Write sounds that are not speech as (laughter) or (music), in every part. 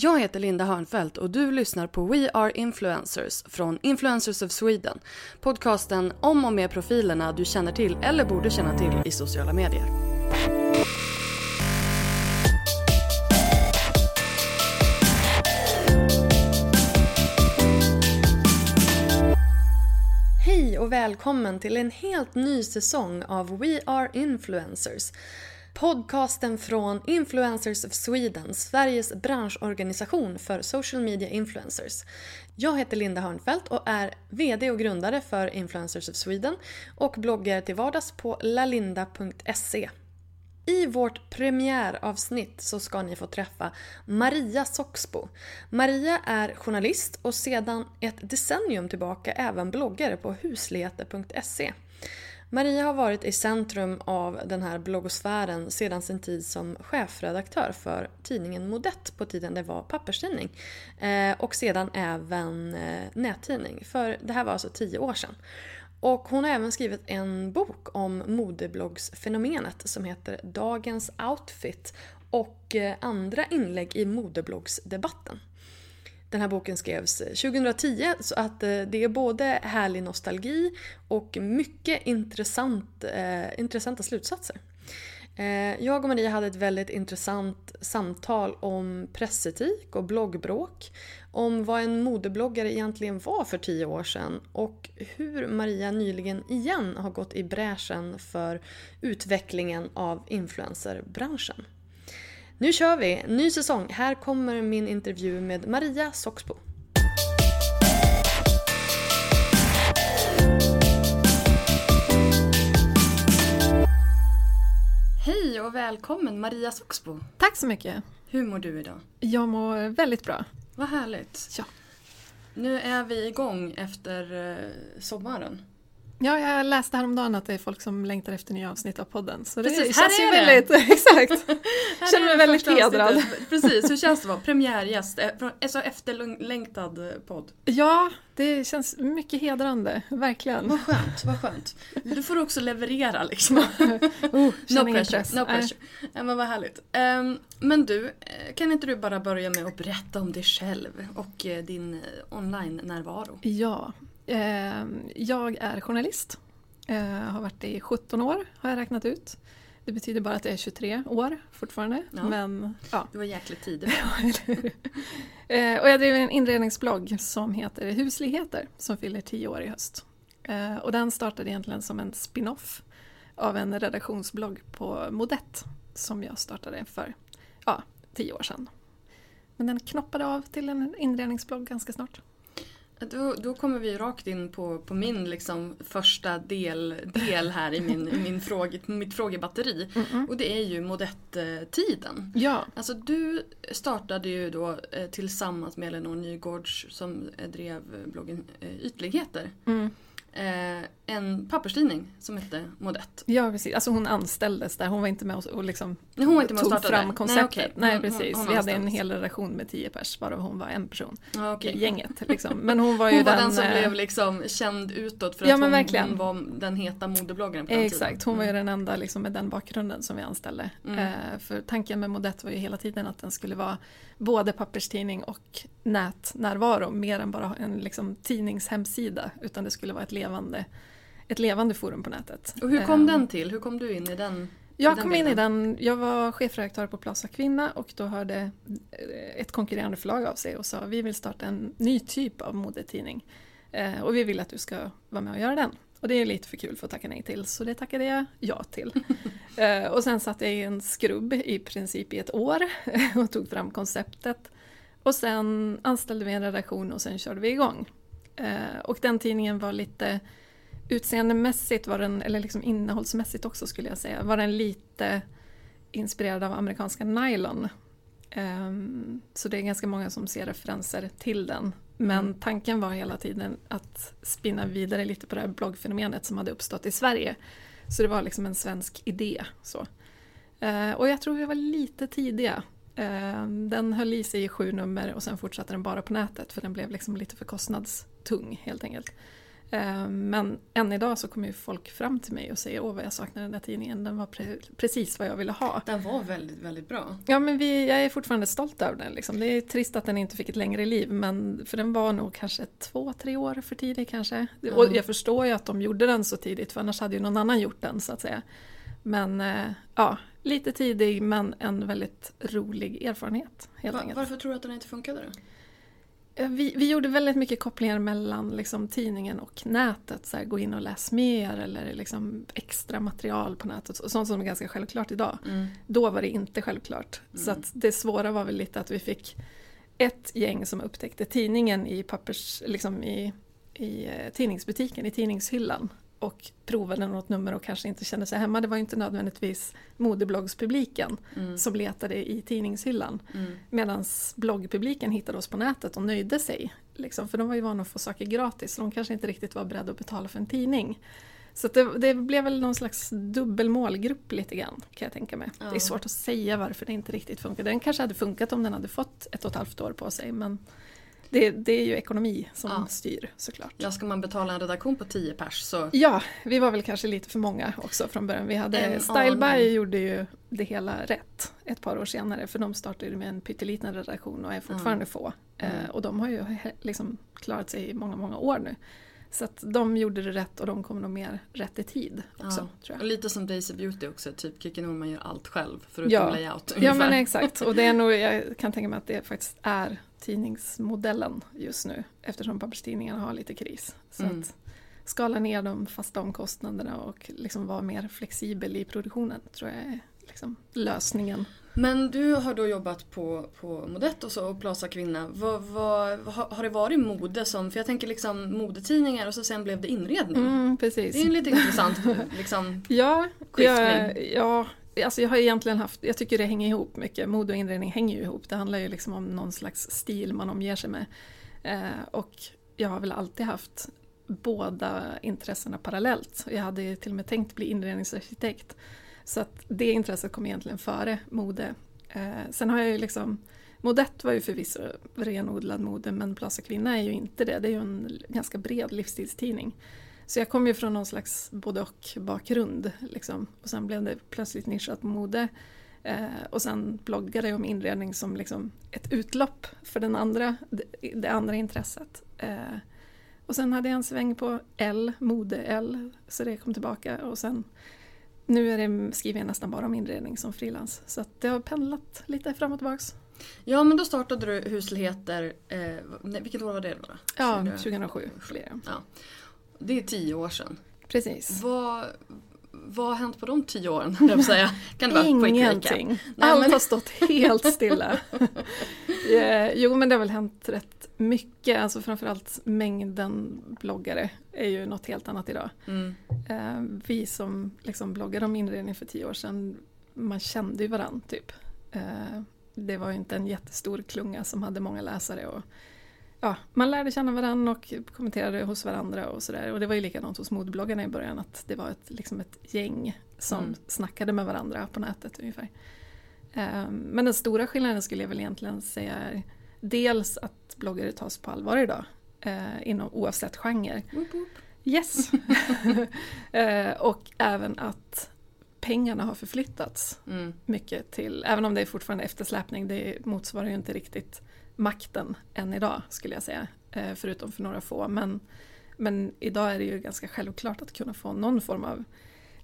Jag heter Linda Hörnfeldt och du lyssnar på We Are Influencers från Influencers of Sweden. Podcasten om och med profilerna du känner till eller borde känna till i sociala medier. Hej och välkommen till en helt ny säsong av We Are Influencers. Podcasten från Influencers of Sweden, Sveriges branschorganisation för social media influencers. Jag heter Linda Hörnfeldt och är VD och grundare för Influencers of Sweden och bloggar till vardags på lalinda.se. I vårt premiäravsnitt så ska ni få träffa Maria Soxbo. Maria är journalist och sedan ett decennium tillbaka även bloggare på husligheter.se. Maria har varit i centrum av den här bloggosfären sedan sin tid som chefredaktör för tidningen Modett på tiden det var papperstidning. Eh, och sedan även eh, nättidning, för det här var alltså tio år sedan. Och hon har även skrivit en bok om modebloggsfenomenet som heter Dagens outfit och eh, andra inlägg i modebloggsdebatten. Den här boken skrevs eh, 2010 så att eh, det är både härlig nostalgi och mycket intressant, eh, intressanta slutsatser. Eh, jag och Maria hade ett väldigt intressant samtal om pressetik och bloggbråk. Om vad en modebloggare egentligen var för tio år sedan och hur Maria nyligen igen har gått i bräschen för utvecklingen av influencerbranschen. Nu kör vi! Ny säsong. Här kommer min intervju med Maria Soxbo. Hej och välkommen Maria Soxbo. Tack så mycket. Hur mår du idag? Jag mår väldigt bra. Vad härligt. Ja. Nu är vi igång efter eh, sommaren. Ja, jag läste häromdagen att det är folk som längtar efter nya avsnitt av podden. Så det Precis, känns här ju väldigt, (laughs) exakt. Här Känner mig väldigt hedrad. avsnittet. Precis, hur känns det att vara (laughs) premiärgäst? eh, från en så efterlängtad eh, podd. Ja, det känns mycket hedrande, verkligen. Vad skönt, vad skönt. Du får också leverera liksom. (laughs) Oh, No pressure, press. no pressure. Ja, men vad härligt. Ehm, men du, kan inte du bara börja med att berätta om dig själv och din online-närvaro? Ja, jag är journalist. Eh, har varit det i 17 år har jag räknat ut. Det betyder bara att jag är 23 år fortfarande. Ja. Men ja, Det var jäkligt tid. (laughs) Eh, och jag driver en inredningsblogg som heter Husligheter som fyller 10 år i höst. Eh, och den startade egentligen som en spin-off av en redaktionsblogg på Modett som jag startade för ja, 10 år sedan. Men den knoppade av till en inredningsblogg ganska snart. Då, då kommer vi rakt in på, på min liksom första del, del här i, min, min fråge, mitt frågebatteri. Och det är ju Modett-tiden. Ja, Alltså du startade ju då eh, tillsammans med Elinor Nygårds som eh, drev bloggen eh, Ytligheter. mm. eh, en papperstidning som hette Modett. Ja precis, alltså hon anställdes där, hon var inte med och, och liksom hon var inte med tog fram konceptet. Nej, Nej, okej. Hon- hon- precis, hon vi hade en hel redaktion med tio pers, varav hon var en person Ja, okej. i gänget. Liksom. Men hon var ju Hon var den, den... som eh, blev liksom känd utåt för Ja, att hon, verkligen. var den heta modebloggaren på den Exakt, tiden. hon var ju Mm. den enda liksom, med den bakgrunden som vi anställde. Mm. Eh, för tanken med Modett var ju hela tiden att den skulle vara både papperstidning och nätnärvaro, mer än bara en liksom, tidningshemsida. Utan det skulle vara ett levande, ett levande forum på nätet. Och hur kom Eh, den till? Hur kom du in i den? Jag den kom in i den, jag var chefredaktör på Plaza Kvinna och då hörde eh, ett konkurrerande förlag av sig och sa vi vill starta en ny typ av modetidning. Eh, och vi vill att du ska vara med och göra den. Och det är lite för kul för att tacka nej till, så det tackade jag ja till. (laughs) eh, och sen satt jag i en skrubb i princip i ett år (laughs) och tog fram konceptet. Och sen anställde vi en redaktion och sen körde vi igång. Och den tidningen var lite utseendemässigt var den, eller liksom innehållsmässigt också skulle jag säga, var den lite inspirerad av amerikanska nylon. Ehm, så det är ganska många som ser referenser till den. Men Mm. tanken var hela tiden att spinna vidare lite på det här bloggfenomenet som hade uppstått i Sverige. Så det var liksom en svensk idé. Så. Eh, och jag tror vi var lite tidiga. Eh, den höll i sig i sju nummer och sen fortsatte den bara på nätet för den blev liksom lite för kostnadstung helt enkelt. Eh, Men än idag så kommer ju folk fram till mig och säger åh vad jag saknar den där tidningen, den var pre- precis vad jag ville ha. Den var väldigt, väldigt bra. Ja men vi, jag är fortfarande stolt över den. Liksom. Det är trist att den inte fick ett längre liv men för den var nog kanske två, tre år för tidig kanske. Och jag förstår ju att de gjorde den så tidigt för annars hade ju någon annan gjort den så att säga. Men eh, ja, lite tidig men en väldigt rolig erfarenhet helt Va, enkelt. varför tror du att den inte funkade då? Vi, vi gjorde väldigt mycket kopplingar mellan liksom, tidningen och nätet. Så här, gå in och läs mer eller liksom, extra material på nätet. så- Sånt som är ganska självklart idag. Då var det inte självklart. Så att det svåra var väl lite att vi fick ett gäng som upptäckte tidningen i, pappers, liksom i, i eh, tidningsbutiken, i tidningshyllan. Och provade något nummer och kanske inte kände sig hemma. Det var ju inte nödvändigtvis modebloggspubliken som letade i tidningshyllan. Medan bloggpubliken hittade oss på nätet och nöjde sig. Liksom, för de var ju vana att få saker gratis. Så de kanske inte riktigt var beredda att betala för en tidning. Så det, det blev väl någon slags dubbel målgrupp lite grann kan jag tänka mig. Det Ja. är svårt att säga varför det inte riktigt funkade. Den kanske hade funkat om den hade fått ett och ett halvt år på sig. Men det, det är ju ekonomi som Ja. styr såklart. Ja, ska man betala en redaktion på 10 pers så... Ja, vi var väl kanske lite för många också från början. Vi hade En Style by gjorde ju det hela rätt ett par år senare för de startade med en pytteliten redaktion och är fortfarande få. Mm. Och de har ju liksom klarat sig i många, många år nu. Så att de gjorde det rätt och de kommer nog mer rätt i tid också. Ja. Tror Och jag. lite som Daisy Beauty också, typ Kikki Norman gör allt själv förutom Ja. layout. Ja ungefär. men exakt och det är nog, (laughs) jag kan tänka mig att det faktiskt är tidningsmodellen just nu eftersom papperstidningarna har lite kris. Så Mm. att skala ner de fasta omkostnaderna och liksom vara mer flexibel i produktionen tror jag är liksom lösningen. Men du har då jobbat på, på Modett och så och Plaza Kvinna. Vad, vad, har, det varit mode som, för jag tänker liksom modetidningar och så sen blev det inredning. Mm, precis. Det är ju lite intressant (laughs) liksom. Ja, Skiftning. jag, ja alltså jag har egentligen haft, jag tycker det hänger ihop mycket. Mode och inredning hänger ju ihop. Det handlar ju liksom om någon slags stil man omger sig med. Eh, och jag har väl alltid haft båda intressena parallellt. Jag hade till och med tänkt bli inredningsarkitekt. Så att det intresset kom egentligen före mode. Eh, sen har jag ju liksom Modett var ju förvisso renodlad mode men Plaza Kvinna är ju inte det. Det är ju en ganska bred livsstilstidning. Så jag kom ju från någon slags både och bakgrund. Liksom. Och sen blev det plötsligt nischat mode. Eh, och sen bloggade jag om inredning som liksom ett utlopp för den andra, det, det andra intresset. Eh, och sen hade jag en sväng på L, mode-L, så det kom tillbaka. Och sen nu är det, skriver jag nästan bara om inredning som frilans. Så att det har pendlat lite fram och tillbaks. Ja men då startade du Husligheter, eh, vilket år var det då? Ja, 2000? 2007 blir det. Ja. Det är tio år sedan. Precis. Vad, vad har hänt på de tio åren? Jag säga. Kan det vara? Ingenting. Nej, Allt men- har stått helt stilla. (laughs) Eh, jo men det har väl hänt rätt mycket. Alltså framförallt mängden bloggare är ju något helt annat idag. Mm. Eh, vi som liksom bloggade om inredning för tio år sedan, man kände ju varandra typ. Eh, det var ju inte en jättestor klunga som hade många läsare och ja, man lärde känna varandra och kommenterade hos varandra och sådär. Och det var ju likadant hos modebloggarna i början att det var ett, liksom ett gäng som Mm. snackade med varandra på nätet ungefär. Ehm, Men den stora skillnaden skulle jag väl egentligen säga är dels att bloggare tas på allvar idag, eh, inom, oavsett genre. Woop, woop. Yes! (laughs) Eh, och även att pengarna har förflyttats Mm. mycket till, även om det är fortfarande eftersläpning, det motsvarar ju inte riktigt makten än idag skulle jag säga, eh, förutom för några få. Men, men idag är det ju ganska självklart att kunna få någon form av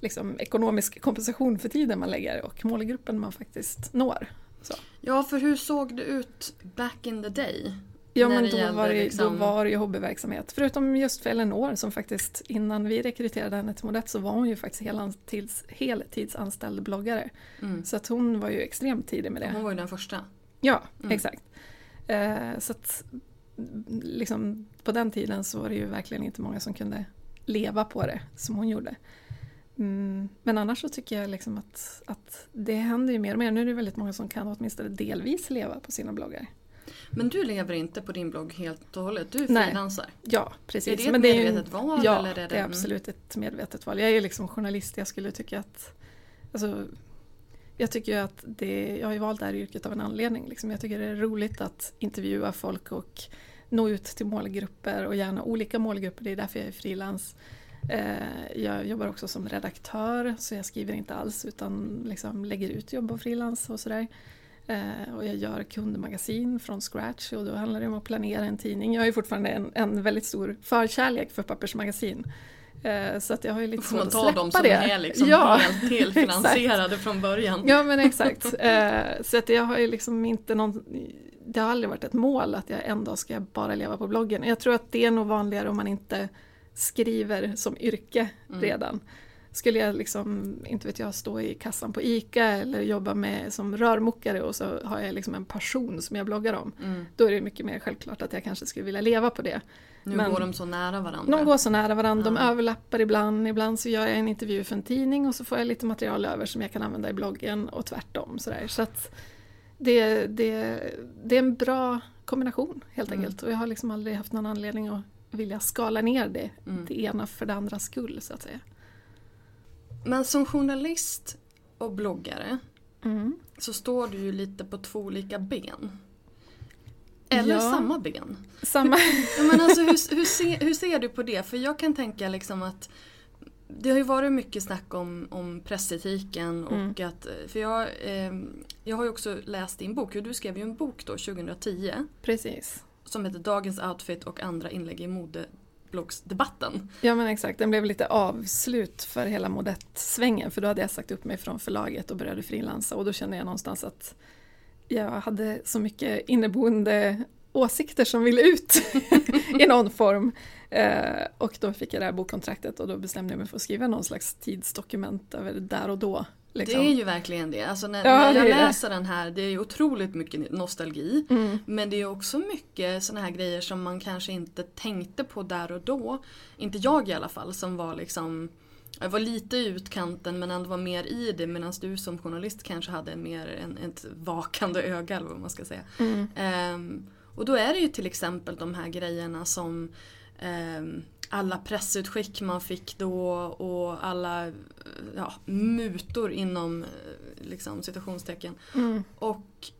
liksom, ekonomisk kompensation för tiden man lägger och målgruppen man faktiskt når. Så. Ja, för hur såg det ut back in the day? Ja men det då gällde var, det, liksom- då var det ju hobbyverksamhet. Förutom just för Elinor som faktiskt innan vi rekryterade henne till Modett så var hon ju faktiskt heltids, heltidsanställd bloggare. Mm. Så att hon var ju extremt tidig med det. Hon var ju den första. Ja, Mm. exakt. Eh, så att liksom, på den tiden så var det ju verkligen inte många som kunde leva på det som hon gjorde. Mm, men annars så tycker jag liksom att, att det händer ju mer och mer. Nu är det väldigt många som kan åtminstone delvis leva på sina bloggar. Men du lever inte på din blogg helt och hållet, du frilansar. Ja, precis. Är det ett Men är ju- medvetet val? Ja, eller är det, det är absolut ett medvetet val. Jag är ju liksom journalist, jag skulle tycka att... Alltså, jag tycker ju att det, jag har ju valt det här yrket av en anledning. Liksom. Jag tycker det är roligt att intervjua folk och nå ut till målgrupper och gärna olika målgrupper. Det är därför jag är frilans. Eh, jag jobbar också som redaktör så jag skriver inte alls utan liksom lägger ut jobb på frilans och sådär. Eh, och jag gör kundmagasin från scratch och då handlar det om att planera en tidning. Jag har ju fortfarande en, en väldigt stor förkärlek för pappersmagasin. Eh, så att jag har ju lite Får svårt man att ta släppa dem som det. är liksom ja, helt (laughs) helfinansierade från början? Ja men exakt. Eh, så att jag har ju liksom inte någon, det har aldrig varit ett mål att jag en dag ska bara leva på bloggen. Jag tror att det är nog vanligare om man inte skriver som yrke Mm. redan. Skulle jag liksom, inte vet jag, stå i kassan på ICA eller jobba med som rörmokare och så har jag liksom en passion som jag bloggar om. Mm. Då är det mycket mer självklart att jag kanske skulle vilja leva på det. Nu Men- går de så nära varandra. De går så nära varandra, de Ja. överlappar ibland. Ibland så gör jag en intervju för en tidning och så får jag lite material över som jag kan använda i bloggen och tvärtom. Sådär. Så att det, det, det är en bra kombination helt Mm. enkelt. Och jag har liksom aldrig haft någon anledning att vilja skala ner det, Mm. det ena för det andras skull så att säga. Men som journalist och bloggare Mm. så står du ju lite på två olika ben. Eller Ja. samma ben. Samma. Ja, men alltså, hur, hur, ser, hur ser du på det? För jag kan tänka liksom att det har ju varit mycket snack om, om pressetiken och Mm. att, för jag, eh, jag har ju också läst din bok, du skrev ju en bok då 2010 Precis. som heter Dagens outfit och andra inlägg i modebloggsdebatten. Ja men exakt, den blev lite avslut för hela modettsvängen för då hade jag sagt upp mig från förlaget och började frilansa och då kände jag någonstans att jag hade så mycket inneboende åsikter som ville ut (laughs) i någon form. Eh, och då fick jag det här bokkontraktet och då bestämde jag mig för att skriva någon slags tidsdokument över där och då. Liksom. Det är ju verkligen det. Alltså när, Ja, när jag är det. läser den här, det är ju otroligt mycket nostalgi. Mm. Men det är också mycket såna här grejer som man kanske inte tänkte på där och då. Inte jag i alla fall som var liksom jag var lite i utkanten men ändå var mer i det medan du som journalist kanske hade mer en, ett vakande öga eller vad man ska säga. Mm. Ehm, och då är det ju till exempel de här grejerna som ehm, alla pressutskick man fick då och alla ja, mutor inom eh, liksom, citationstecken. Mm. Och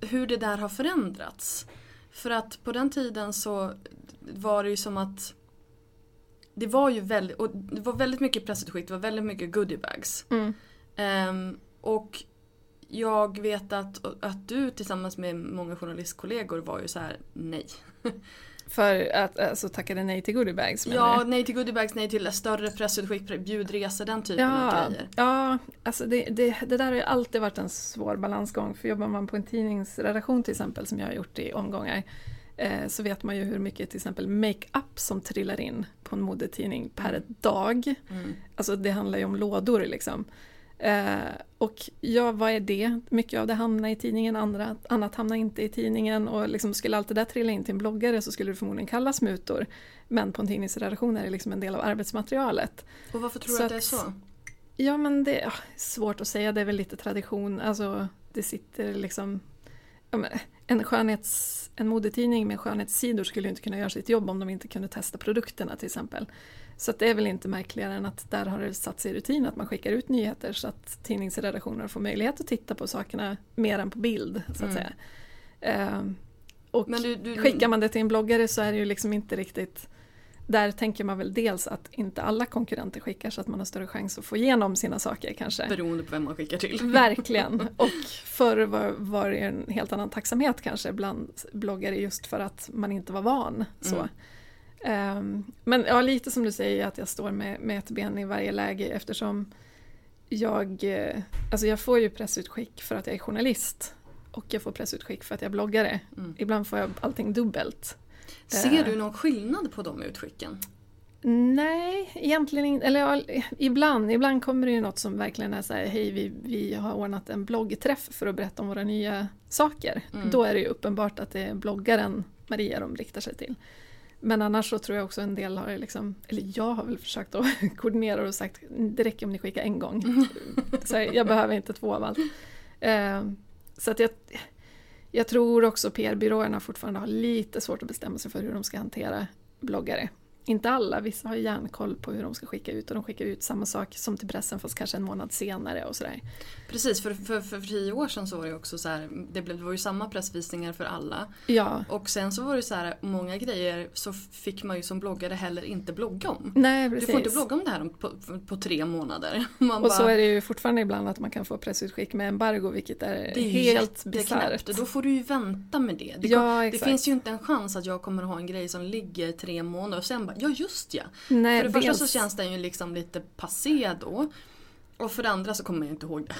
hur det där har förändrats. För att på den tiden så var det ju som att det var ju väldigt, och det var väldigt mycket pressutskick, det var väldigt mycket goodiebags. Mm. Ehm, och jag vet att, att du tillsammans med många journalistkollegor var ju så här: nej. (laughs) För att alltså, tackade nej till goodiebags Ja, nej till goodiebags, nej till större pressutskick, bjudresor, den typen av Ja, grejer. ja alltså det, det, det där har ju alltid varit en svår balansgång. För jobbar man på en tidningsredaktion till exempel, som jag har gjort i omgångar, eh, så vet man ju hur mycket till exempel makeup som trillar in på en modetidning per dag. Mm. Alltså det handlar ju om lådor liksom. Eh, och ja, vad är det? Mycket av det hamnar i tidningen, andra, annat hamnar inte i tidningen. Och liksom skulle allt det där trilla in till en bloggare så skulle det förmodligen kallas mutor. Men på en tidningsredaktion är det liksom en del av arbetsmaterialet. Och varför tror Så du att det är att- så? Ja men det är svårt att säga, det är väl lite tradition. Alltså det sitter liksom... En, skönhets, en modetidning med skönhetssidor skulle inte kunna göra sitt jobb om de inte kunde testa produkterna till exempel. Så det är väl inte märkligare än att där har det satt sig i rutin att man skickar ut nyheter så att tidningsredaktioner får möjlighet att titta på sakerna mer än på bild. så att mm. säga. Eh, och du, du... skickar man det till en bloggare så är det ju liksom inte riktigt där tänker man väl dels att inte alla konkurrenter skickar så att man har större chans att få igenom sina saker kanske. Beroende på vem man skickar till. Verkligen. (laughs) Och förr var, var det en helt annan tacksamhet kanske bland bloggare just för att man inte var van. Så. Mm. Um, men ja, lite som du säger att jag står med, med ett ben i varje läge eftersom jag, eh, alltså jag får ju pressutskick för att jag är journalist och jag får pressutskick för att jag är bloggare. Mm. Ibland får jag allting dubbelt. Ser du någon skillnad på de utskicken? Nej, egentligen inte. Eller ja, ibland. Ibland kommer det ju något som verkligen är så här, hej vi, vi har ordnat en bloggträff för att berätta om våra nya saker. Mm. Då är det ju uppenbart att det är bloggaren Maria de riktar sig till. Men annars så tror jag också en del har liksom, eller jag har väl försökt att (laughs) koordinera och sagt det räcker om ni skickar en gång. (laughs) så jag behöver inte två av allt. Uh, så att jag, jag tror också PR-byråerna fortfarande har lite svårt att bestämma sig för hur de ska hantera bloggare. Inte alla, vissa har järnkoll på hur de ska skicka ut och de skickar ut samma sak som till pressen fast kanske en månad senare och sådär. Precis, för, för, för tio år sedan så var det också så här, det, blev, det var ju samma pressvisningar för alla. Ja. Och sen så var det så här, många grejer så fick man ju som bloggare heller inte blogga om. Nej, precis. Du får inte blogga om det här på, på, tre månader. (laughs) Man och bara, så är det ju fortfarande ibland att man kan få pressutskick med embargo vilket är, det är helt bisarrt. Då får du ju vänta med det. Det, ja, det finns ju inte en chans att jag kommer att ha en grej som ligger tre månader och sen bara, ja just ja. Nej, för det första så känns den ju liksom lite passé då. Och för det andra så kommer jag inte ihåg det.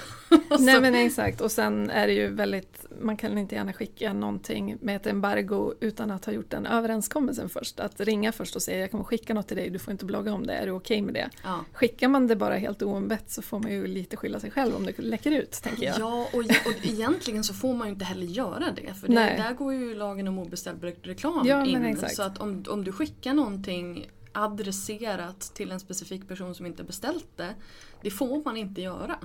(laughs) Nej men exakt och sen är det ju väldigt, man kan inte gärna skicka någonting med ett embargo utan att ha gjort den överenskommelsen först. Att ringa först och säga jag kommer skicka något till dig, du får inte blogga om det, är du okej okay med det? Ja. Skickar man det bara helt oombett så får man ju lite skylla sig själv om det läcker ut tänker jag. Ja och, och egentligen så får man ju inte heller göra det för det, där går ju lagen om obeställd reklam ja, in. Så att om, om du skickar någonting adresserat till en specifik person som inte beställt det. Det får man inte göra.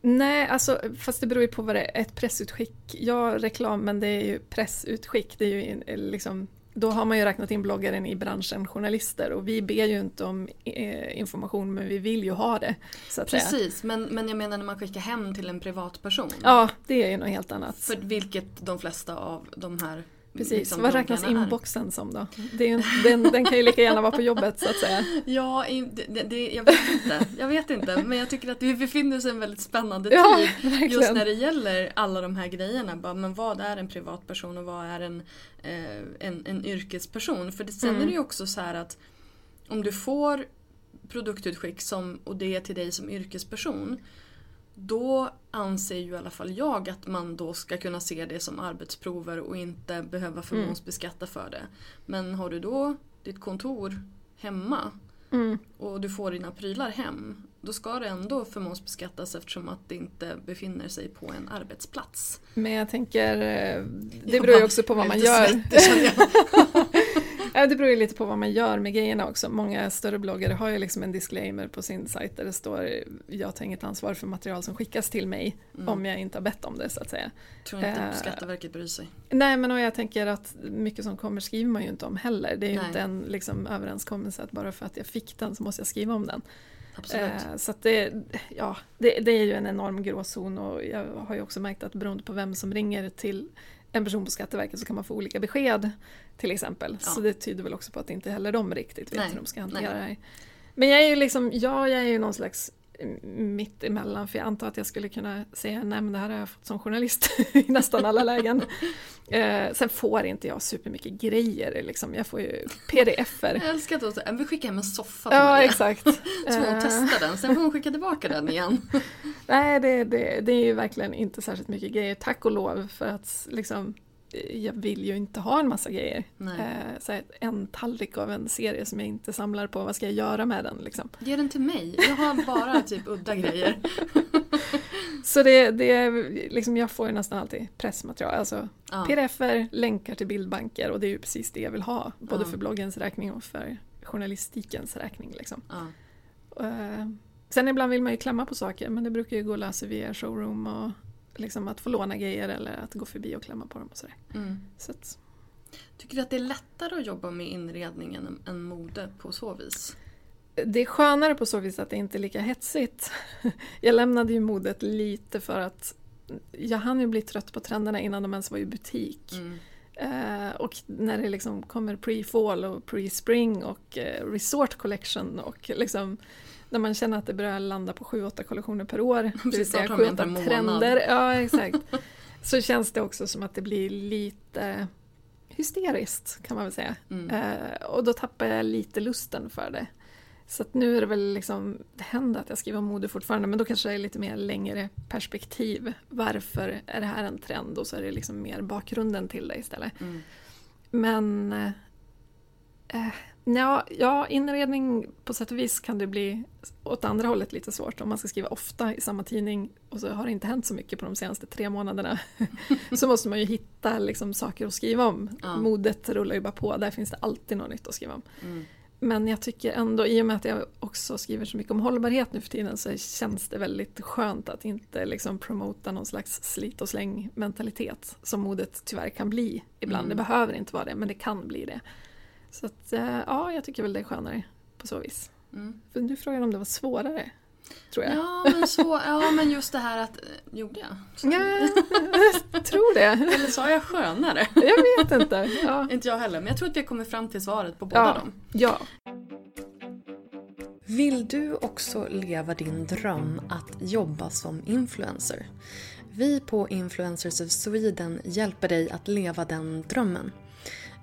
Nej, alltså, fast det beror ju på vad det är. Ett pressutskick, ja reklam men det är ju pressutskick. Det är ju liksom, då har man ju räknat in bloggaren i branschen journalister och vi ber ju inte om eh, information men vi vill ju ha det. Precis, men, men jag menar när man skickar hem till en privatperson. Ja, det är ju något helt annat. För vilket de flesta av de här Precis, liksom vad räknas inboxen som då? Är, den, den kan ju lika gärna vara på jobbet så att säga. (laughs) Ja, det, det, jag vet inte. Jag vet inte. Men jag tycker att vi befinner oss i en väldigt spännande tid. (laughs) Ja, just när det gäller alla de här grejerna. Bara, men vad är en privatperson och vad är en, eh, en, en yrkesperson? För det, sen mm. är det ju också så här att om du får produktutskick som, och det är till dig som yrkesperson då anser ju i alla fall jag att man då ska kunna se det som arbetsprover och inte behöva förmånsbeskatta för det. Men har du då ditt kontor hemma mm. och du får dina prylar hem då ska det ändå förmånsbeskattas eftersom att det inte befinner sig på en arbetsplats. Men jag tänker, eh, det beror ju också på vad man gör. (laughs) (laughs) Ja, det beror ju lite på vad man gör med grejerna också. Många större bloggare har ju liksom en disclaimer på sin sajt där det står jag tar inget ansvar för material som skickas till mig mm. om jag inte har bett om det så att säga. Tror inte uh, Skatteverket bryr sig. Nej men och jag tänker att mycket som kommer skriver man ju inte om heller. Det är ju nej. inte en liksom, överenskommelse att bara för att jag fick den så måste jag skriva om den. Uh, så det, ja, det, det, är ju en enorm gråzon och jag har ju också märkt att beroende på vem som ringer till en person på Skatteverket så kan man få olika besked till exempel. Ja. Så det tyder väl också på att inte heller de riktigt vet Nej. hur de ska hantera Nej. det här. Men jag är ju liksom, ja jag är ju någon slags mitt emellan för jag antar att jag skulle kunna säga nej men det här har jag fått som journalist (laughs) i nästan alla lägen. (laughs) Eh, sen får inte jag supermycket grejer liksom. jag får ju pdf-er. Jag älskar att hon vi skickar hem en soffa till Ja Maria. exakt. (laughs) Så hon eh. testar den, sen får hon skicka tillbaka den igen. nej det, det, det är ju verkligen inte särskilt mycket grejer, tack och lov för att liksom jag vill ju inte ha en massa grejer. Eh, så en tallrik av en serie som jag inte samlar på, vad ska jag göra med den? Liksom? Ge den till mig, jag har bara (laughs) typ udda grejer. (laughs) så det, det är liksom, jag får ju nästan alltid pressmaterial, alltså ja. pdf-er, länkar till bildbanker och det är ju precis det jag vill ha. Både ja. för bloggens räkning och för journalistikens räkning. Liksom. Ja. Eh, sen ibland vill man ju klämma på saker men det brukar ju gå att lösa via showroom och liksom att få låna grejer eller att gå förbi och klämma på dem och sådär. Mm. Så att, Tycker du att det är lättare att jobba med inredning än, än mode på så vis? det är skönare på så vis att det inte är lika hetsigt. (laughs) Jag lämnade ju modet lite för att jag hann ju bli trött på trenderna innan de ens var i butik. Mm. Eh, och när det liksom kommer pre-fall och pre-spring och eh, resort collection och liksom när man känner att det börjar landa på 7-8 kollektioner per år, (laughs) det vill säga snart har man 7-8 en per trender. Ja, exakt. (laughs) Så känns det också som att det blir lite hysteriskt kan man väl säga. Mm. Eh, och då tappar jag lite lusten för det. Så nu är det väl liksom, det händer att jag skriver om mode fortfarande men då kanske det är lite mer längre perspektiv. Varför är det här en trend? Och så är det liksom mer bakgrunden till det istället. Mm. Men eh, ja, ja, inredning på sätt och vis kan det bli åt andra hållet lite svårt. Om man ska skriva ofta i samma tidning och så har det inte hänt så mycket på de senaste tre månaderna. (laughs) så måste man ju hitta liksom, saker att skriva om. Ja. Modet rullar ju bara på, där finns det alltid något nytt att skriva om. Mm. Men jag tycker ändå, i och med att jag också skriver så mycket om hållbarhet nu för tiden så känns det väldigt skönt att inte liksom promota någon slags slit och släng mentalitet som modet tyvärr kan bli ibland. Mm. Det behöver inte vara det, men det kan bli det. Så att, eh, ja, jag tycker väl det är skönare på så vis. Mm. För du frågade om det var svårare, tror jag. Ja, men så, ja, men just det här att... eh, Gjorde jag? Så- Ja, jag tror det. Eller sa jag skönare? Jag vet inte. Ja. Inte jag heller, men jag tror att vi kommer fram till svaret på båda Ja. dem. ja. Vill du också leva din dröm att jobba som influencer? Vi på Influencers of Sweden hjälper dig att leva den drömmen.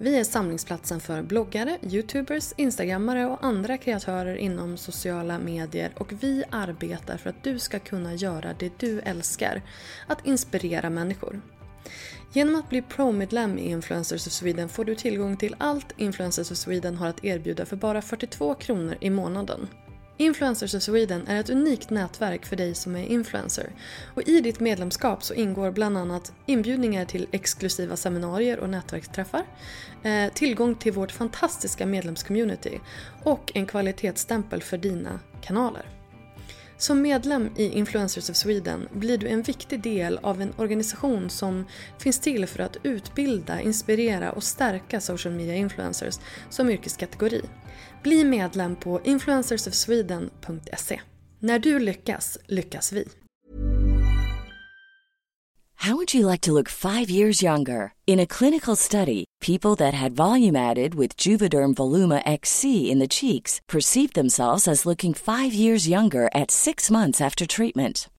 Vi är samlingsplatsen för bloggare, youtubers, instagrammare och andra kreatörer inom sociala medier och vi arbetar för att du ska kunna göra det du älskar, att inspirera människor. Genom att bli pro-medlem i Influencers of Sweden får du tillgång till allt Influencers of Sweden har att erbjuda för bara 42 kronor i månaden. Influencers of Sweden är ett unikt nätverk för dig som är influencer. Och I ditt medlemskap så ingår bland annat inbjudningar till exklusiva seminarier och nätverksträffar, eh, tillgång till vårt fantastiska medlemscommunity och en kvalitetsstämpel för dina kanaler. Som medlem i Influencers of Sweden blir du en viktig del av en organisation som finns till för att utbilda, inspirera och stärka social media influencers som yrkeskategori. Bli medlem på influencersofsweden.se. När du lyckas, lyckas vi. How would you like to look five years younger? In a clinical study, people that had volume added with Juvederm Voluma XC in the cheeks perceived themselves as looking five years younger at six months after treatment.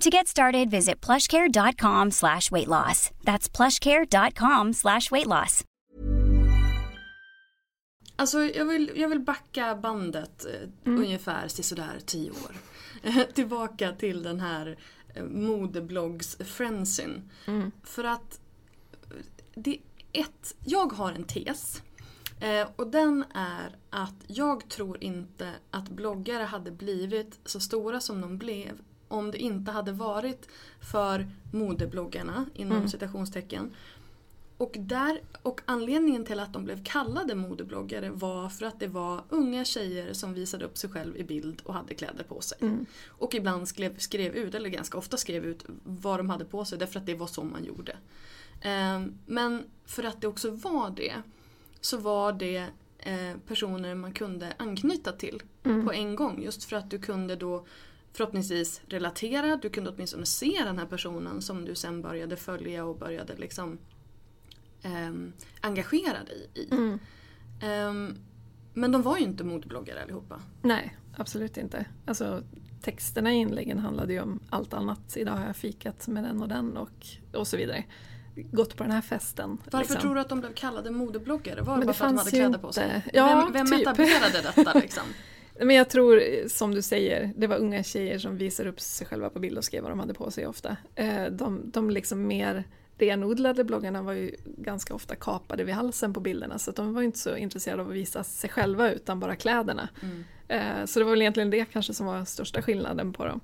To get started, visit plushcare.com slash weight loss. That's plushcare.com slash weight loss. Alltså jag vill, jag vill backa bandet eh, ungefär till sådär tio år. (laughs) Tillbaka till den här eh, modebloggs-frensin. För att det ett, jag har en tes. Eh, och den är att jag tror inte att bloggare hade blivit så stora som de blev om det inte hade varit för modebloggarna inom Mm. citationstecken. Och, där, och anledningen till att de blev kallade modebloggare var för att det var unga tjejer som visade upp sig själv i bild och hade kläder på sig. Mm. Och ibland skrev, skrev ut, eller ganska ofta skrev ut vad de hade på sig därför att det var så man gjorde. Ehm, men för att det också var det så var det eh, personer man kunde anknyta till Mm. på en gång. Just för att du kunde då förhoppningsvis relatera, du kunde åtminstone se den här personen som du sen började följa och började liksom ehm, engagera dig i. Mm. Ehm, men de var ju inte modebloggare allihopa. Nej, absolut inte. Alltså, texterna i inläggen handlade ju om allt annat. Idag har jag fikat med den och den och, och så vidare. Gått på den här festen. Varför liksom. tror du att de blev kallade modebloggare? Var det bara för att de hade kläder på sig? Ja, vem vem typ. etablerade detta liksom? (laughs) Men jag tror, som du säger, det var unga tjejer som visade upp sig själva på bild och skrev vad de hade på sig ofta. Eh, De, de liksom mer renodlade bloggarna var ju ganska ofta kapade vid halsen på bilderna så de var inte så intresserade av att visa sig själva utan bara kläderna. Mm. Eh, Så det var väl egentligen det kanske som var största skillnaden på dem.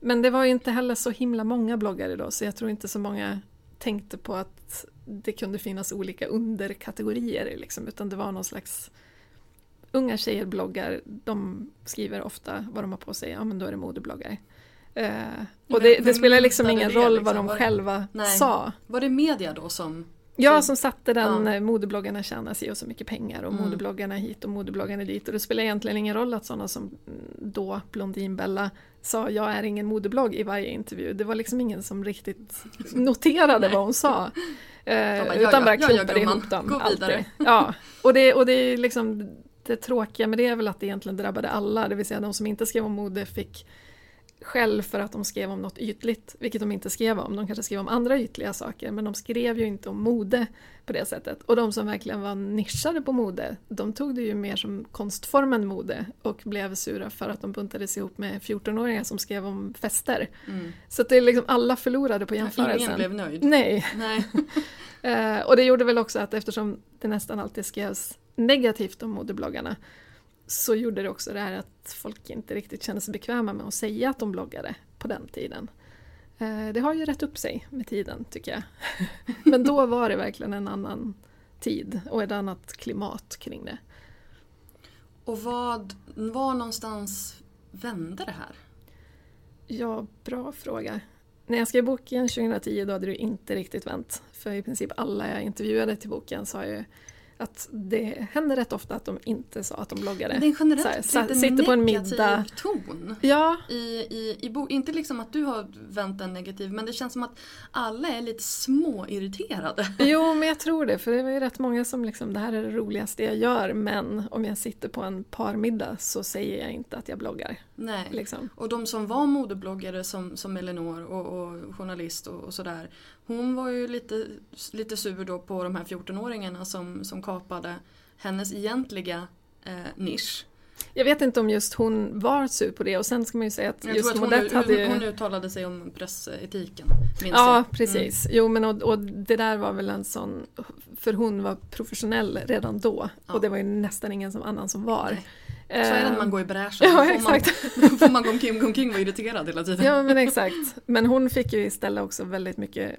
Men det var ju inte heller så himla många bloggare då så jag tror inte så många tänkte på att det kunde finnas olika underkategorier liksom, utan det var någon slags Unga tjejer bloggar, de skriver ofta vad de har på sig, ja men då är det modebloggare. Eh, och det, det spelar liksom ingen det, roll liksom? vad de Var själva Nej. sa. Var det media då som... Ja, som satte den, Ja. ja. modebloggarna tjänar sig och så mycket pengar och Mm. modebloggarna hit och modebloggarna dit. Och det spelar egentligen ingen roll att sådana som mm, då Blondinbella sa jag är ingen modeblogg i varje intervju. Det var liksom ingen som riktigt (laughs) noterade vad hon sa. Eh, bara, utan bara klumpade ihop dem. Gå alltid. Ja, och det, och det är liksom det tråkiga med det är väl att det egentligen drabbade alla, det vill säga de som inte skrev om mode fick skäll för att de skrev om något ytligt, vilket de inte skrev om. De kanske skrev om andra ytliga saker, men de skrev ju inte om mode på det sättet. Och de som verkligen var nischade på mode, de tog det ju mer som konstformen mode och blev sura för att de buntades ihop med 14-åringar som skrev om fester. Mm. Så det är liksom alla förlorade på jämförelsen. Ingen blev nöjd. Nej, Nej. (laughs) Eh, och det gjorde väl också att eftersom det nästan alltid skrevs negativt om modebloggarna så gjorde det också det här att folk inte riktigt kände sig bekväma med att säga att de bloggade på den tiden. Eh, det har ju rätt upp sig med tiden tycker jag. (laughs) Men då var det verkligen en annan tid och ett annat klimat kring det. Och vad, var någonstans vände det här? Ja, bra fråga. När jag skrev boken 2010 då hade det inte riktigt vänt. För i princip alla jag intervjuade till boken sa ju att det händer rätt ofta att de inte sa att de bloggade. Det är Så här, generellt lite sitter på en middag. ton. Ja, I, i, i bo, inte liksom att du har vänt en negativ men det känns som att alla är lite småirriterade. (laughs) jo men jag tror det. För det var ju rätt många som liksom, det här är det roligaste jag gör men om jag sitter på en parmiddag så säger jag inte att jag bloggar. Nej. Liksom. Och de som var modebloggare som, som Elinor och, och journalist och, och sådär. Hon var ju lite, lite sur då på de här 14-åringarna som, som kapade hennes egentliga eh, nisch. Jag vet inte om just hon var sur på det och sen ska man ju säga att Jag just tror att hon, Modette hade ju... hon, hon uttalade sig om pressetiken. Ja, jag. precis. Jo, men och, och det där var väl en sån... För hon var professionell redan då Ja. och det var ju nästan ingen som annan som var. Nej. Så är det när man Eh, går i bräschen. (laughs) Ja, Får man- (laughs) får man gå omkring och vara irriterad hela tiden. Ja, men exakt. Men hon fick ju istället också väldigt mycket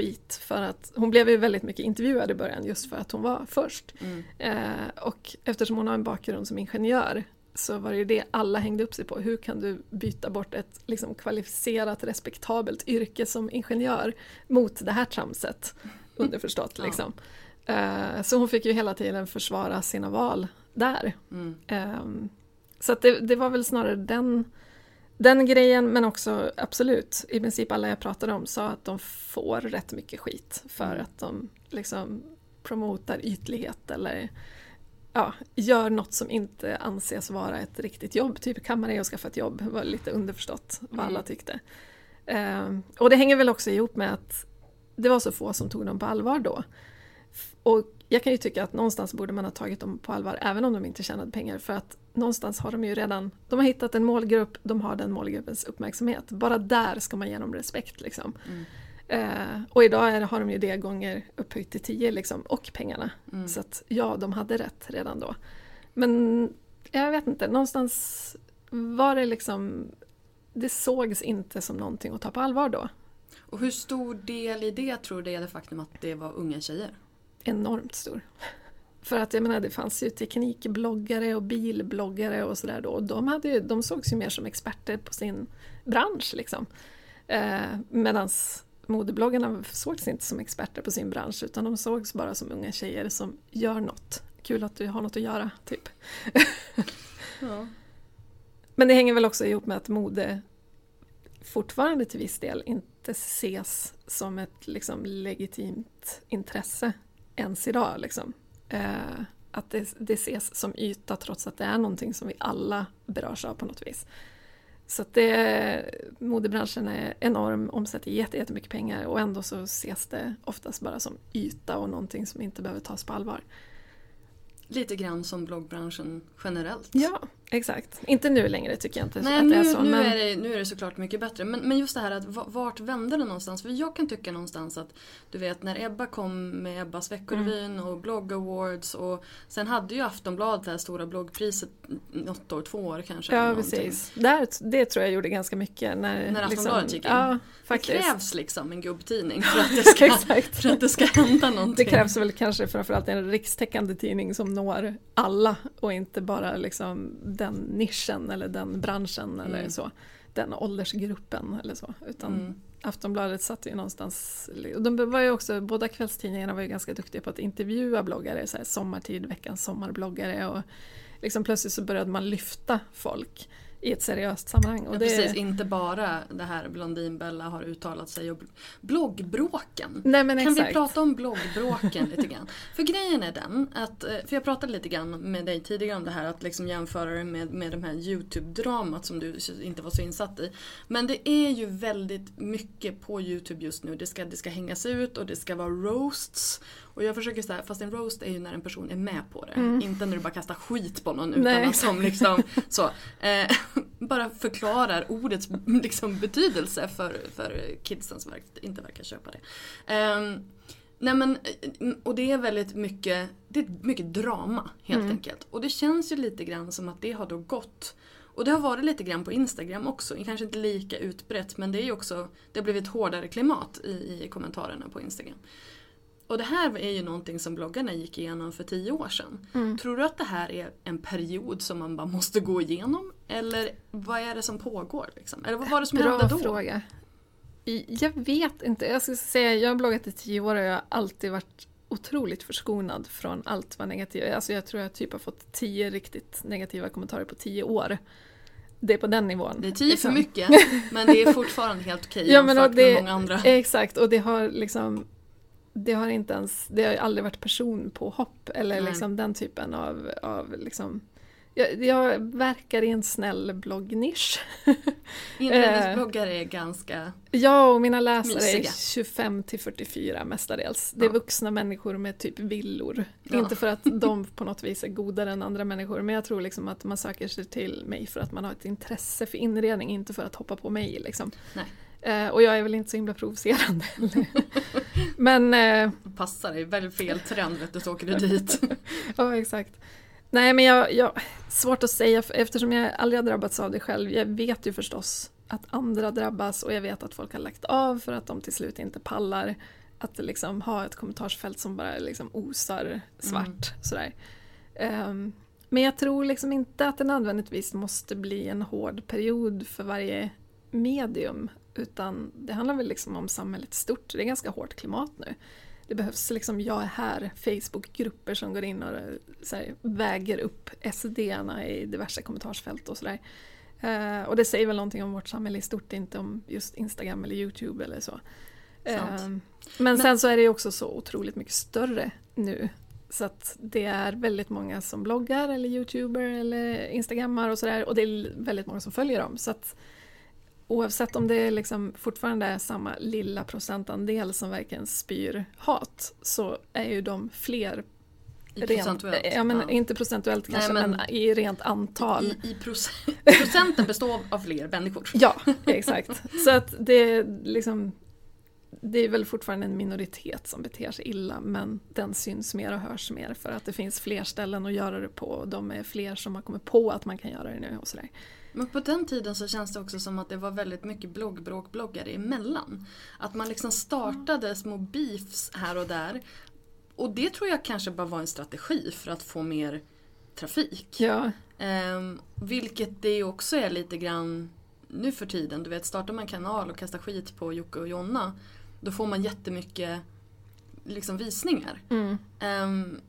skit för att hon blev ju väldigt mycket intervjuad i början just för att hon var först. Mm. Eh, och eftersom hon har en bakgrund som ingenjör så var det ju det alla hängde upp sig på. Hur kan du byta bort ett liksom, kvalificerat, respektabelt yrke som ingenjör mot det här tramset? (laughs) Underförstått Ja. liksom. Eh, så hon fick ju hela tiden försvara sina val där. Mm. Ehm, så det, det var väl snarare den, den grejen, men också absolut, i princip alla jag pratade om sa att de får rätt mycket skit för Mm. att de liksom promotar ytlighet eller ja, gör något som inte anses vara ett riktigt jobb. Typ kammare är att skaffa ett jobb, var lite underförstått vad Mm. alla tyckte. Ehm, och det hänger väl också ihop med att det var så få som tog dem på allvar då. Och jag kan ju tycka att någonstans borde man ha tagit dem på allvar även om de inte tjänade pengar för att någonstans har de ju redan, de har hittat en målgrupp, de har den målgruppens uppmärksamhet. Bara där ska man ge dem respekt liksom. Mm. Eh, och idag är, har de ju det gånger upphöjt till 10 liksom, och pengarna. Mm. Så att ja, de hade rätt redan då. Men jag vet inte, någonstans var det liksom... Det sågs inte som någonting att ta på allvar då. Och hur stor del i det tror du är det faktum att det var unga tjejer? Enormt stor. För att jag menar, det fanns ju teknikbloggare och bilbloggare och sådär då. Och de, hade ju, de sågs ju mer som experter på sin bransch liksom. Eh, Medan modebloggarna sågs inte som experter på sin bransch utan de sågs bara som unga tjejer som gör något. Kul att du har något att göra, typ. (laughs) Ja. Men det hänger väl också ihop med att mode fortfarande till viss del inte ses som ett liksom, legitimt intresse ens idag. Liksom. Eh, att det, det ses som yta trots att det är någonting som vi alla berörs av på något vis. Så att det, modebranschen är enorm, omsätter jätte- jättemycket pengar och ändå så ses det oftast bara som yta och någonting som inte behöver tas på allvar. Lite grann som bloggbranschen generellt. Ja, exakt. Inte nu längre tycker jag inte Nej, att nu, det är så. nu, men... är det, nu är det såklart mycket bättre. Men, men just det här att va- vart vände det någonstans? För jag kan tycka någonstans att du vet när Ebba kom med Ebbas veckorevyn Mm. och blogg awards och sen hade ju Aftonbladet det här stora bloggpriset något år, två år kanske. Ja, precis. Där, det tror jag gjorde ganska mycket. När, När Aftonbladet gick in. Ja, Det faktiskt. krävs liksom en gubbtidning för att (laughs) det ska, Exakt. för att det ska hända någonting. Det krävs väl kanske framförallt en rikstäckande tidning som når alla och inte bara liksom den nischen eller den branschen eller Mm. så. Den åldersgruppen eller så. Utan Mm. Aftonbladet satt ju någonstans... och De var ju också, båda kvällstidningarna var ju ganska duktiga på att intervjua bloggare. Så här, sommartid, veckans sommarbloggare. Och liksom plötsligt så började man lyfta folk i ett seriöst sammanhang. Och Ja, det, precis, inte bara det här Blondinbella har uttalat sig och bl- bloggbråken. Nej, kan vi exakt. prata om bloggbråken lite grann? (laughs) För grejen är den att, eh, för jag pratade lite grann med dig tidigare om det här att liksom jämföra det med, med de här YouTube-dramat som du inte var så insatt i. Men det är ju väldigt mycket på YouTube just nu. Det ska, det ska hängas ut och det ska vara roasts. Och jag försöker säga, fast en roast är ju när en person är med på det. Inte när du bara kastar skit på någon utan Mm. Nej, att som liksom (laughs) så. Eh, (laughs) bara förklarar ordets liksom, betydelse för, för kidsen som inte verkar köpa det. Ehm, nej men, eh, och det är väldigt mycket, det är mycket drama helt Mm. enkelt. Och det känns ju lite grann som att det har då gått och det har varit lite grann på Instagram också, kanske inte lika utbrett men det är ju också, det har blivit hårdare klimat i, i kommentarerna på Instagram. Och det här är ju någonting som bloggarna gick igenom för tio år sedan. Mm. Tror du att det här är en period som man bara måste gå igenom? Eller vad är det som pågår? Liksom? Eller vad var det som hände Bra då? fråga. Jag vet inte. Jag ska säga, jag har bloggat i tio år och jag har alltid varit otroligt förskonad från allt vad negativt. Alltså jag tror jag typ har fått tio riktigt negativa kommentarer på tio år. Det är på den nivån. Det är tio för liksom. mycket men det är fortfarande helt (laughs) okej Ja, men jämfört det, med många andra. Exakt, och det har liksom det har inte ens, det har aldrig varit person på hopp eller Nej. liksom den typen av, av liksom jag, jag verkar i en snäll bloggnisch. (laughs) Inredningsbloggare är ganska... Ja, och mina läsare Mysiga. är 25 till 44 mestadels. Det är Ja. vuxna människor med typ villor. Ja. Inte för att de (laughs) på något vis är godare än andra människor, men jag tror liksom att man söker sig till mig för att man har ett intresse för inredning, inte för att hoppa på mig. Liksom. Nej. Eh, och jag är väl inte så himla provocerande. (laughs) men eh, Passar dig, väldigt fel trend vet du, så åker du dit. (laughs) Ja, exakt. Nej, men jag, jag, svårt att säga eftersom jag aldrig har drabbats av det själv. Jag vet ju förstås att andra drabbas och jag vet att folk har lagt av för att de till slut inte pallar att liksom ha ett kommentarsfält som bara liksom osar svart. Sådär. Ehm, men jag tror liksom inte att det nödvändigtvis måste bli en hård period för varje medium. Utan det handlar väl liksom om samhället stort. Det är ganska hårt klimat nu. Det behövs liksom jag är här, Facebookgrupper som går in och så här, väger upp SD-arna i diverse kommentarsfält och sådär. Eh, och det säger väl någonting om vårt samhälle i stort, inte om just Instagram eller YouTube eller så. Eh, men sen så är det ju också så otroligt mycket större nu. Så att det är väldigt många som bloggar eller YouTuber eller Instagrammar och sådär och det är väldigt många som följer dem. Så att oavsett om det liksom fortfarande är samma lilla procentandel som verkligen spyr hat så är ju de fler I rent, procentuellt. ja, men ja. Inte procentuellt Nej, kanske men- men, i rent antal. I, i proc- (laughs) procenten består av fler människor. (laughs) Ja, exakt. Så att det är liksom det är väl fortfarande en minoritet som beter sig illa men den syns mer och hörs mer för att det finns fler ställen att göra det på och de är fler som har kommit på att man kan göra det nu och sådär. Men på den tiden så känns det också som att det var väldigt mycket bloggbråk-bloggare emellan. Att man liksom startade små beefs här och där. Och det tror jag kanske bara var en strategi för att få mer trafik. Ja, Ehm, vilket det också är lite grann nu för tiden. Du vet, startar man kanal och kastar skit på Jocke och Jonna då får man jättemycket liksom, visningar. mm. Ehm,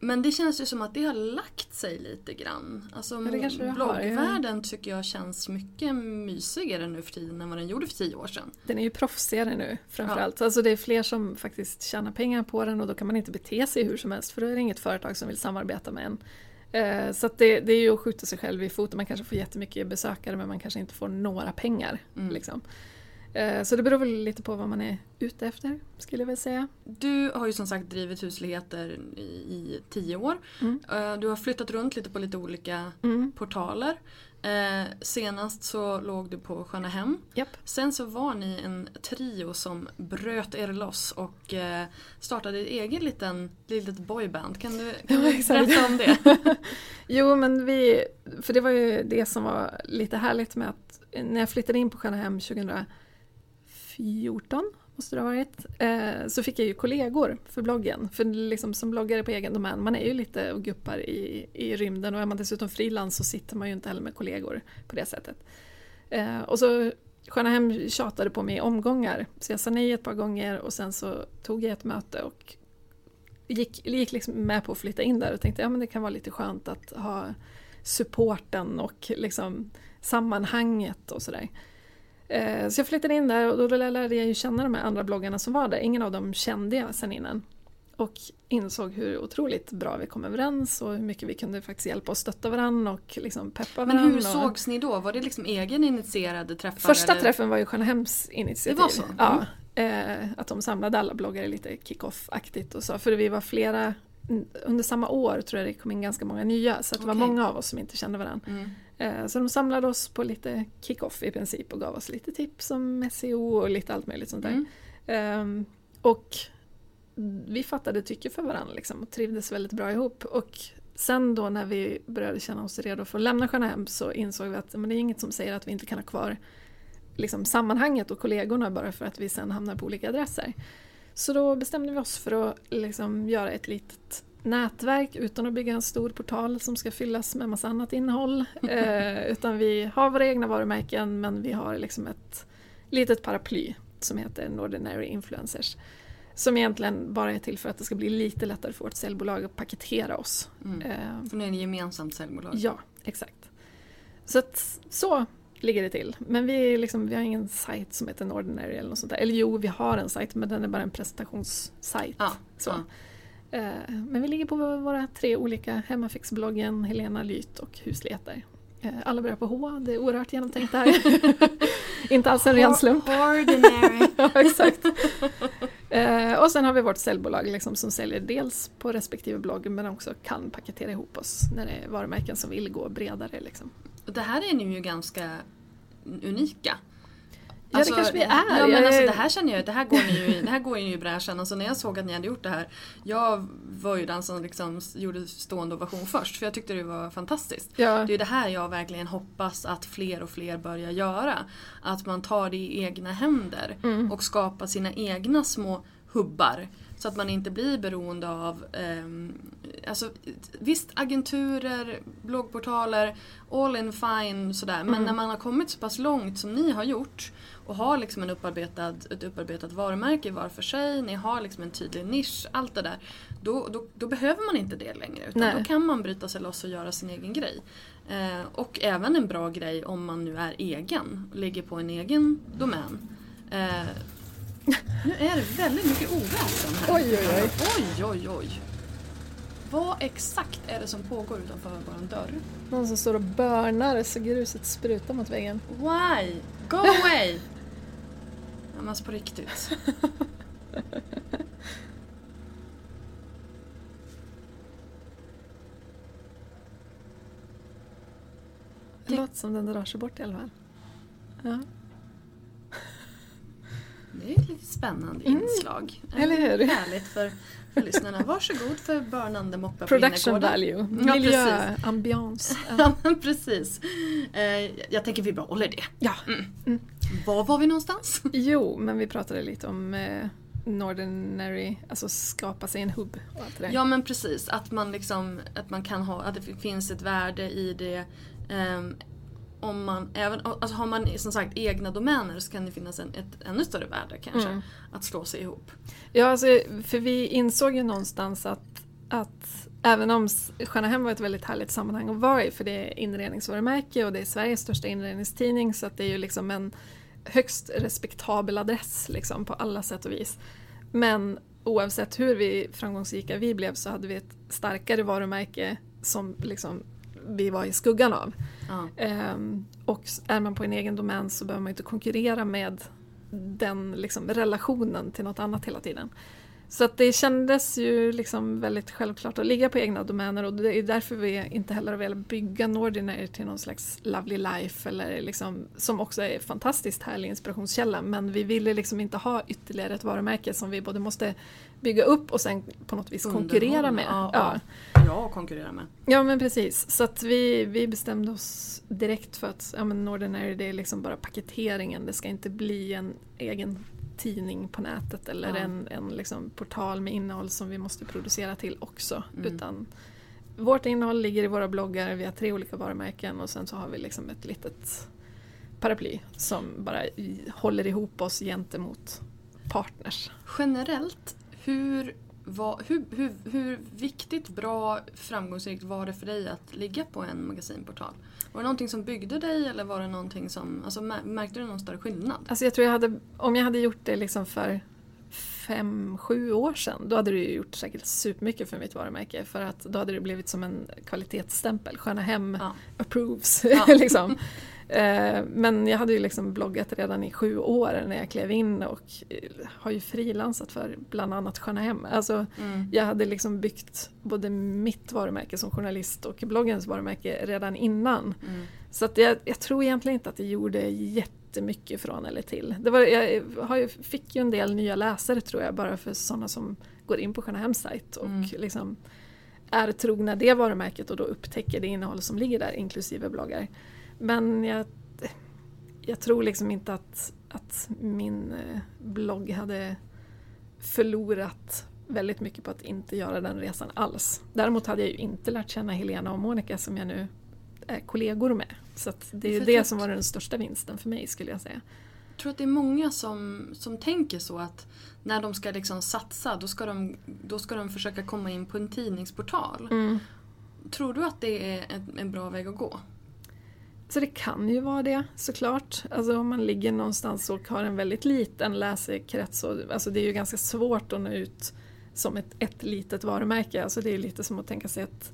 men det känns ju som att det har lagt sig lite grann. Alltså, Ja, bloggvärlden tycker jag känns mycket mysigare nu för tiden än vad den gjorde för tio år sedan. den är ju proffsigare nu framförallt. Alltså det är fler som faktiskt tjänar pengar på den och då kan man inte bete sig hur som helst för då är det inget företag som vill samarbeta med en. Eh, Så det, det är ju att skjuta sig själv i foten. Man kanske får jättemycket besökare men man kanske inte får några pengar. Mm. Liksom. Eh, Så det beror väl lite på vad man är ute efter skulle jag väl säga. Du har ju som sagt drivit husligheter i, i tio år. Mm. Eh, Du har flyttat runt lite på lite olika Mm. portaler. Eh, senast så låg du på Sköna Hem. Japp. Sen så var ni en trio som bröt er loss och startade ett eget liten, litet boyband. Kan du, kan du berätta om det? (laughs) Jo men vi, för det var ju det som var lite härligt med att när jag flyttade in på Sköna Hem 2014 måste det ha varit, eh, så fick jag ju kollegor för bloggen. För liksom som bloggare på egen domän, man är ju lite och guppar i, i rymden och är man dessutom frilans så sitter man ju inte heller med kollegor på det sättet. Eh, och så Sköna Hem tjatade på mig i omgångar så jag sa nej ett par gånger och sen så tog jag ett möte och gick, gick liksom med på att flytta in där och tänkte ja men det kan vara lite skönt att ha supporten och liksom sammanhanget och sådär. Eh, så jag flyttade in där och då lärde jag ju känna de här andra bloggarna som var där. Ingen av dem kände jag sedan innan. Och insåg hur otroligt bra vi kom överens och hur mycket vi kunde faktiskt hjälpa och stötta varandra och liksom peppa Men varandra. hur och... sågs ni då? Var det liksom egen initierade träffar? Första eller? träffen var ju Skönahems initiativ. Det var så? Ja. Eh, att de samlade alla bloggare lite kick-off-aktigt och så. För vi var flera, under samma år tror jag det kom in ganska många nya. Så det var Okej. många av oss som inte kände varandra. Mm. Eh, Så de samlade oss på lite kick-off i princip och gav oss lite tips om SEO och lite allt möjligt sånt där. Mm. Ehm, och vi fattade tycke för varandra liksom, och trivdes väldigt bra ihop. Och sen då när vi började känna oss redo för att lämna Sköna Hem så insåg vi att men det är inget som säger att vi inte kan ha kvar liksom, sammanhanget och kollegorna bara för att vi sen hamnar på olika adresser. Så då bestämde vi oss för att liksom, göra ett litet nätverk utan att bygga en stor portal som ska fyllas med massa annat innehåll. (laughs) Eh, utan vi har våra egna varumärken men vi har liksom ett litet paraply som heter Nordinary Influencers. Som egentligen bara är till för att det ska bli lite lättare för vårt säljbolag att paketera oss. Mm. Eh, För ni är ett gemensamt säljbolag? Ja, exakt. Så att, så ligger det till. Men vi, är liksom, vi har ingen sajt som heter Nordinary eller något sånt där. Eller jo, vi har en sajt men den är bara en presentationssajt. Ja, Så. ja. Eh, Men vi ligger på våra tre olika Hemmafixbloggen, Helena Lyt och Husligheter. Eh, Alla börjar på H, det är oerhört genomtänkt det här. (laughs) Inte alls en ren slump. Ordinary. (laughs) Ja, exakt. Eh, och sen har vi vårt säljbolag liksom, som säljer dels på respektive blogg men också kan paketera ihop oss när det är varumärken som vill gå bredare. Liksom. Och det här är ni ju ganska unika. Ja, det kanske vi är. Ja, men alltså, det här känner jag, det här går ni ju, i- det här går ni ju i bräschen. Alltså, när jag såg att ni hade gjort det här, jag var ju den som liksom gjorde stående ovation först för jag tyckte det var fantastiskt. Ja, Det är det här jag verkligen hoppas att fler och fler börjar göra. Att man tar det i egna händer Mm. och skapar sina egna små hubbar. Så att man inte blir beroende av ehm, alltså, Visst, agenturer, bloggportaler, all in fine sådär. Men Mm. när man har kommit så pass långt som ni har gjort och har liksom en upparbetad, ett upparbetat varumärke var för sig, ni har liksom en tydlig nisch, allt det där. Då, då, då behöver man inte det längre utan Nej. då kan man bryta sig loss och göra sin egen grej. Eh, och även en bra grej om man nu är egen och ligger på en egen domän. Eh, nu är det väldigt mycket oväsen här. Oj, oj, oj. oj, oj, oj. Vad exakt är det som pågår utanför vår dörr? någon som står och börnar så gruset sprutar mot väggen. Why? Go away! Men alltså på riktigt. (laughs) Det låter som den drar sig bort i alla fall. Ja. Det är ett lite spännande inslag. Mm. eller hur? Härligt för, för lyssnarna. Varsågod för börnande moppa på Production innergården. value, Ja, miljö, ambiance. (laughs) Ja, precis. Eh, jag tänker vi behåller det. Ja. Var var vi någonstans? (laughs) Jo, men vi pratade lite om eh, Nordinary, alltså skapa sig en hubb och allt det där. Ja men precis, att man liksom, att man kan ha, att det finns ett värde i det. ehm, om man, även, alltså har man som sagt egna domäner så kan det finnas en, ett ännu större värde kanske. Mm. Att slå sig ihop. Ja, alltså, för vi insåg ju någonstans att, att även om Stjärnahem var ett väldigt härligt sammanhang att vara i, för det är inredningsvarumärke och det är Sveriges största inredningstidning, så att det är ju liksom en högst respektabel adress liksom, på alla sätt och vis. Men oavsett hur vi framgångsrika vi blev så hade vi ett starkare varumärke som liksom vi var i skuggan av. Ja. Ehm, och är man på en egen domän så behöver man inte konkurrera med den liksom, relationen till något annat hela tiden. Så att det kändes ju liksom väldigt självklart att ligga på egna domäner och det är därför vi inte heller har velat bygga Nordinary till någon slags Lovely Life eller liksom, som också är en fantastiskt härlig inspirationskälla men vi ville liksom inte ha ytterligare ett varumärke som vi både måste bygga upp och sen på något vis konkurrera med. Ja, Ja. ja. konkurrera med. Ja men precis, så att vi, vi bestämde oss direkt för att ja, men Nordinary det är liksom bara paketeringen, det ska inte bli en egen tidning på nätet eller Ja. en, en liksom portal med innehåll som vi måste producera till också. Mm. Utan vårt innehåll ligger i våra bloggar, vi har tre olika varumärken och sen så har vi liksom ett litet paraply som bara i- håller ihop oss gentemot partners. Generellt, hur, var, hur, hur, hur viktigt, bra, framgångsrikt var det för dig att ligga på en magasinportal? Var det någonting som byggde dig eller var det någonting som, alltså mär- märkte du någon större skillnad? Alltså jag tror jag hade, om jag hade gjort det liksom för fem, sju år sedan, då hade det ju gjort säkert supermycket för mitt varumärke. För att då hade det blivit som en kvalitetsstämpel. Sköna Hem Ja. approves. Ja. (laughs) liksom. Eh, Men jag hade ju liksom bloggat redan i sju år när jag klev in och eh, har ju frilansat för bland annat Sköna Hem. Alltså, Mm. jag hade liksom byggt både mitt varumärke som journalist och bloggens varumärke redan innan. Mm. Så att jag, jag tror egentligen inte att det gjorde jättemycket från eller till. Det var, jag har ju, fick ju en del nya läsare tror jag bara för sådana som går in på Sköna Hems sajt och Mm. liksom är trogna det varumärket och då upptäcker det innehåll som ligger där inklusive bloggar. Men jag, jag tror liksom inte att, att min eh, blogg hade förlorat väldigt mycket på att inte göra den resan alls. Däremot hade jag ju inte lärt känna Helena och Monica som jag nu är kollegor med. Så det är ju det som var den största vinsten för mig skulle jag säga. Jag tror att det är många som, som tänker så att när de ska liksom satsa då ska, de, då ska de försöka komma in på en tidningsportal. Mm. Tror du att det är en, en bra väg att gå? Så det kan ju vara det såklart. Alltså om man ligger någonstans och har en väldigt liten läsekrets. Och, alltså det är ju ganska svårt att nå ut som ett, ett litet varumärke. Alltså det är lite som att tänka sig ett,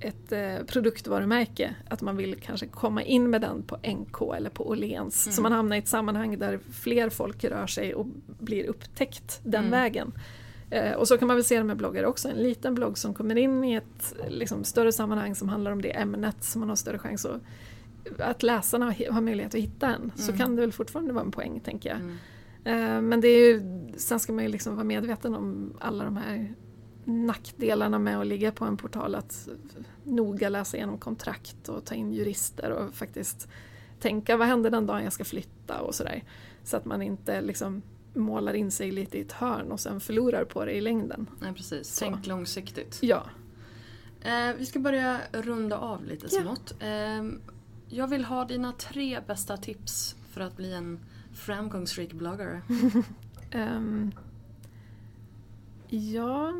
ett eh, produktvarumärke. Att man vill kanske komma in med den på NK eller på Åhléns. Så man hamnar i ett sammanhang där fler folk rör sig och blir upptäckt den Mm. vägen. Eh, och så kan man väl se det med bloggar också. En liten blogg som kommer in i ett liksom, större sammanhang som handlar om det ämnet som man har större chans att att läsarna har- möjlighet att hitta en så Mm. kan det väl fortfarande vara en poäng tänker jag. Mm. Eh, Men det är ju, sen ska man ju liksom vara medveten om alla de här nackdelarna med att ligga på en portal. Att noga läsa igenom kontrakt och ta in jurister och faktiskt tänka vad händer den dagen jag ska flytta och sådär. Så att man inte liksom målar in sig lite i ett hörn och sen förlorar på det i längden. Nej precis, Så. tänk långsiktigt. Ja, Eh, vi ska börja runda av lite Ja. smått. Eh, jag vill ha dina tre bästa tips för att bli en framgångsrik bloggare. (laughs) Ehm, ja,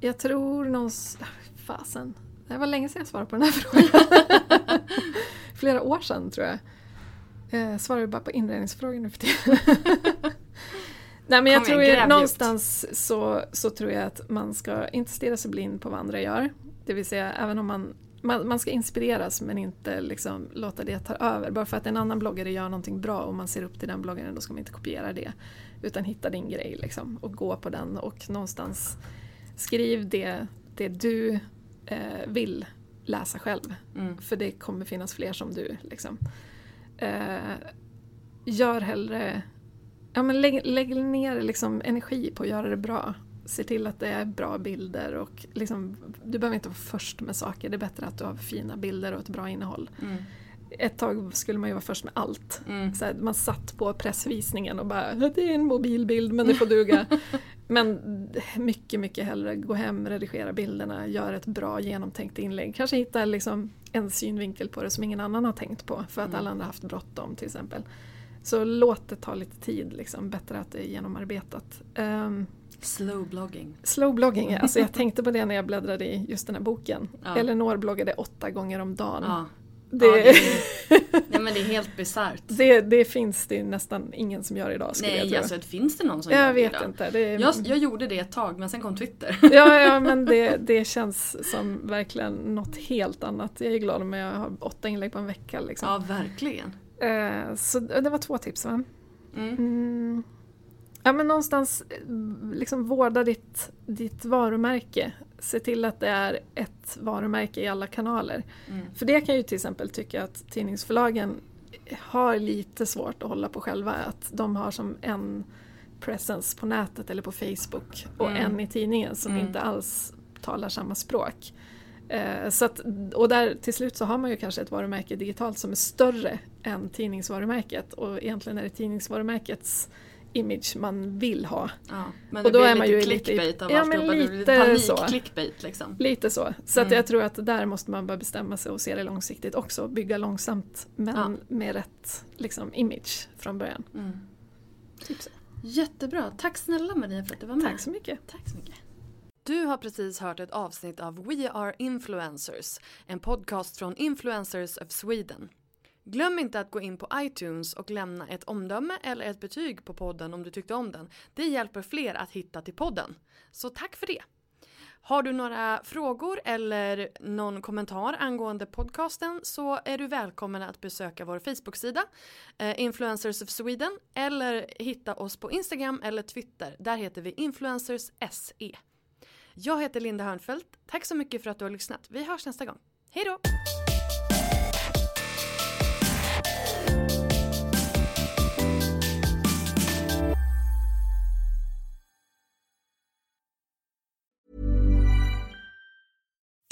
jag tror någons... Fasen. Det var länge sedan jag svarade på den här frågan. (laughs) Flera år sedan tror jag. Jag svarar ju bara på inredningsfrågor nu för tiden. (laughs) Nej men jag Kom tror ju någonstans så, så tror jag att man ska inte stirra sig blind på vad andra gör. Det vill säga även om man man, man ska inspireras men inte liksom låta det ta över. Bara för att en annan bloggare gör någonting bra och man ser upp till den bloggaren då ska man inte kopiera det. Utan hitta din grej liksom och gå på den och någonstans skriv det, det du eh, vill läsa själv. Mm. För det kommer finnas fler som du. Liksom. Eh, gör hellre Ja, men lägg, lägg ner liksom energi på att göra det bra. Se till att det är bra bilder och liksom, du behöver inte vara först med saker. Det är bättre att du har fina bilder och ett bra innehåll. Mm. Ett tag skulle man ju vara först med allt. Mm. Så här, man satt på pressvisningen och bara det är en mobilbild men det får duga. (laughs) men mycket, mycket hellre gå hem, redigera bilderna, göra ett bra genomtänkt inlägg. Kanske hitta liksom en synvinkel på det som ingen annan har tänkt på för att Mm. alla andra haft bråttom till exempel. Så låt det ta lite tid, liksom. bättre att det är genomarbetat. Um, Slow blogging. slow blogging, alltså jag tänkte på det när jag bläddrade i just den här boken. Ja. Elinor bloggade åtta gånger om dagen. Ja. Det, Ja, det, är, (laughs) nej, men det är helt bisarrt. det, det finns det nästan ingen som gör idag jag Nej, tro. alltså finns det någon som gör jag det vet idag? inte. Det är, Jag, jag gjorde det ett tag men sen kom Twitter. (laughs) ja, ja, (laughs) men det, det känns som verkligen något helt annat. Jag är glad om jag har åtta inlägg på en vecka. Liksom. Ja, verkligen. Eh, så det var två tips va? Mm. Mm. Ja men någonstans liksom vårda ditt, ditt varumärke. Se till att det är ett varumärke i alla kanaler. Mm. För det kan ju till exempel tycka att tidningsförlagen har lite svårt att hålla på själva. Att de har som en presence på nätet eller på Facebook och Mm. en i tidningen som Mm. inte alls talar samma språk. Eh, så att, och där till slut så har man ju kanske ett varumärke digitalt som är större än tidningsvarumärket och egentligen är det tidningsvarumärkets image man vill ha. Ja, men Och det då blir är man lite ju lite clickbait av Ja, men lite panik så. clickbait liksom. Lite så. Så att Mm. jag tror att där måste man börja bestämma sig och se det långsiktigt också. Bygga långsamt men Ja. med rätt liksom, image från början. Mm. Typ så. Jättebra. Tack snälla Maria för att du var med. Tack så mycket. Tack så mycket. Du har precis hört ett avsnitt av We Are Influencers, en podcast från Influencers of Sweden. Glöm inte att gå in på iTunes och lämna ett omdöme eller ett betyg på podden om du tyckte om den. Det hjälper fler att hitta till podden. Så tack för det! Har du några frågor eller någon kommentar angående podcasten så är du välkommen att besöka vår Facebook-sida eh, Influencers of Sweden eller hitta oss på Instagram eller Twitter. Där heter vi Influencers SE. Jag heter Linda Hörnfeldt. Tack så mycket för att du har lyssnat. Vi hörs nästa gång. Hej då!